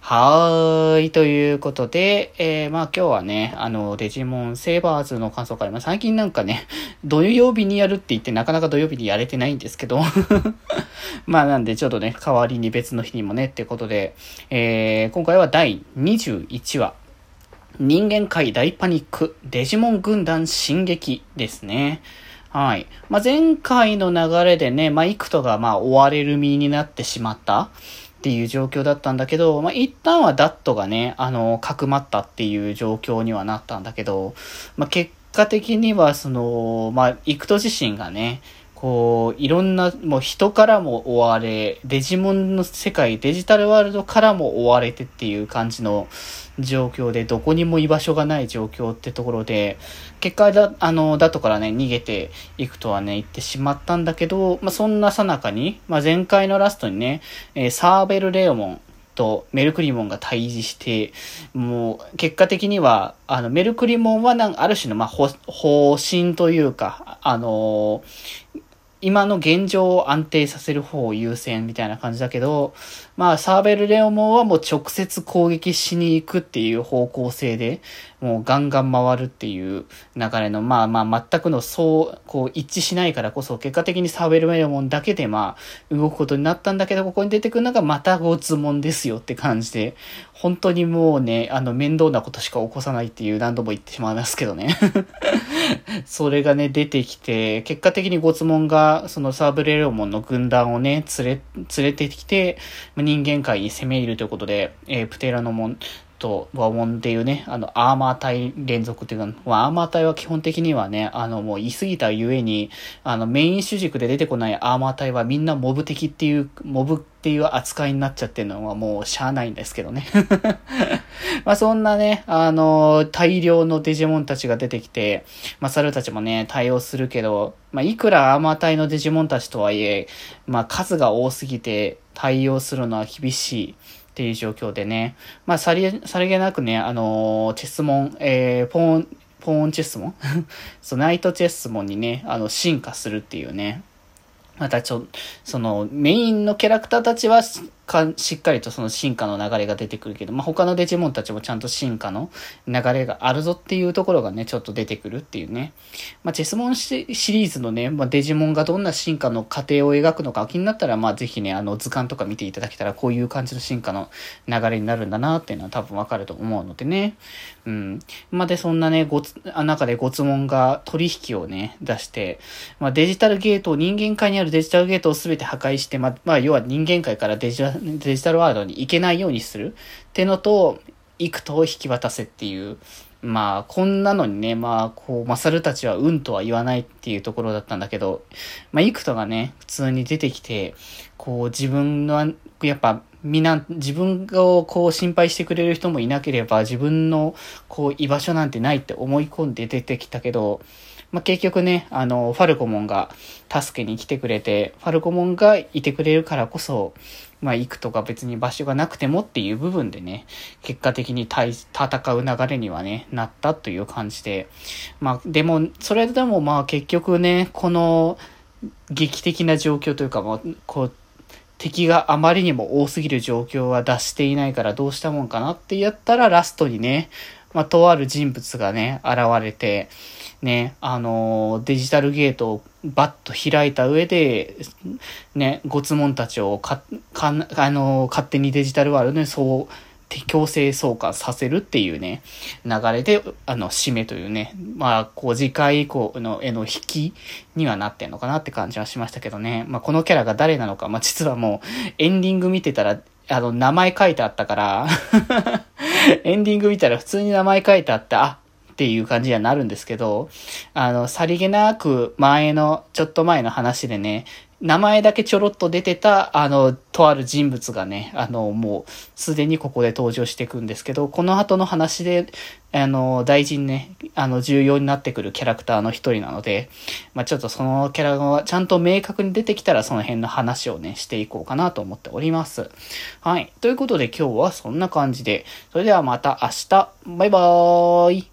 はーい。ということで、えー、まあ今日はね、あの、デジモンセーバーズの感想会、まあ最近なんかね、土曜日にやるって言ってなかなか土曜日にやれてないんですけど、まあなんでちょっとね、代わりに別の日にもねってことで、えー、今回は第21話、人間界大パニック、デジモン軍団進撃ですね。はい。まあ、前回の流れでね、まあ、イクトがまあ追われる身になってしまったっていう状況だったんだけど、まあ、一旦はダットがね、あの、かくまったっていう状況にはなったんだけど、まあ、結果的にはその、まあ、イクト自身がね、こう、いろんな、もう人からも追われ、デジモンの世界、デジタルワールドからも追われてっていう感じの状況で、どこにも居場所がない状況ってところで、結果だ、あの、だとからね、逃げていくとはね、言ってしまったんだけど、まあ、そんなさなかに、まあ、前回のラストにね、えーサーベル・レオモン、とメルクリモンが対峙して、もう結果的には、あの、メルクリモンはなんある種の、まあ、方方針というか、あの今の現状を安定させる方を優先みたいな感じだけど、まあ、サーベル・レオモンはもう直接攻撃しに行くっていう方向性で、もうガンガン回るっていう流れの、まあまあ全くのそう、こう一致しないからこそ、結果的にサーベル・レオモンだけでまあ、動くことになったんだけど、ここに出てくるのがまたごつもんですよって感じで、本当にもうね、あの、面倒なことしか起こさないっていう何度も言ってしまいますけどね。それがね、出てきて、結果的にゴツモンが、そのサーブレロモンの軍団をね、連れ、連れてきて、人間界に攻め入るということで、えープテラノモンとワモンっていうね、あの、アーマー隊連続っていうか、まあ、アーマー隊は基本的にはね、あの、もう言い過ぎたゆえに、あの、メイン主軸で出てこないアーマー隊はみんなモブ的っていう、モブっていう扱いになっちゃってるのはもうしゃあないんですけどね。まあそんなね、あの、大量のデジモンたちが出てきて、まあ猿たちもね、対応するけど、まあいくらアーマー隊のデジモンたちとはいえ、まあ数が多すぎて対応するのは厳しい。っていう状況でね。まあ、さり、さりげなくね、あのーチェスモン、えー、ポーン、ポーンチェスモン？そう、ナイトチェスモンにね、あの、進化するっていうね。またちょ、その、メインのキャラクターたちはかしっかりとその進化の流れが出てくるけど、まあ、他のデジモンたちもちゃんと進化の流れがあるぞっていうところがね、ちょっと出てくるっていうね。まあ、チェスモンシリーズのね、まあ、デジモンがどんな進化の過程を描くのか気になったら、まあ、ぜひね、あの、図鑑とか見ていただけたら、こういう感じの進化の流れになるんだなっていうのは多分わかると思うのでね。うん。まあ、で、そんなね、ごつ、あ中でゴツモンが取引をね、出して、まあ、デジタルゲートを、人間界にあるデジタルゲートを全て破壊して、まあ、まあ、要は人間界からデジタルデジタルワールドに行けないようにするってのと、行くと引き渡せっていう、まあ、こんなのにね、まあ、こう、マサルたちはうんとは言わないっていうところだったんだけど、まあ、イクトがね、普通に出てきて、こう、自分の、やっぱ、みんな、自分をこう心配してくれる人もいなければ、自分のこう居場所なんてないって思い込んで出てきたけど、まあ、結局ね、あの、ファルコモンが助けに来てくれて、ファルコモンがいてくれるからこそ、まあ、行くとか別に場所がなくてもっていう部分でね、結果的に対戦う流れにはね、なったという感じで。まあ、でも、それでもまあ結局ね、この劇的な状況というか、まあ、こう、敵があまりにも多すぎる状況は脱していないからどうしたもんかなってやったらラストにね、まあ、とある人物がね、現れて、ね、あのーデジタルゲートをバッと開いた上で、ね、ごつもんたちをか、か、あのー勝手にデジタルワールドにそう、強制送還させるっていうね、流れで、あの、締めというね、まあ、こう、次回以降の絵の引きにはなってんのかなって感じはしましたけどね。まあ、このキャラが誰なのか、まあ、実はもう、エンディング見てたら、あの、名前書いてあったから、エンディング見たら普通に名前書いてあって、あ、っていう感じにはなるんですけど、あの、さりげなく前の、ちょっと前の話でね、名前だけちょろっと出てた、あの、とある人物がね、あの、もう、すでにここで登場していくんですけど、この後の話で、あの、大事にね、あの、重要になってくるキャラクターの一人なので、まあちょっとそのキャラがちゃんと明確に出てきたら、その辺の話をね、していこうかなと思っております。はい。ということで今日はそんな感じで、それではまた明日、バイバーイ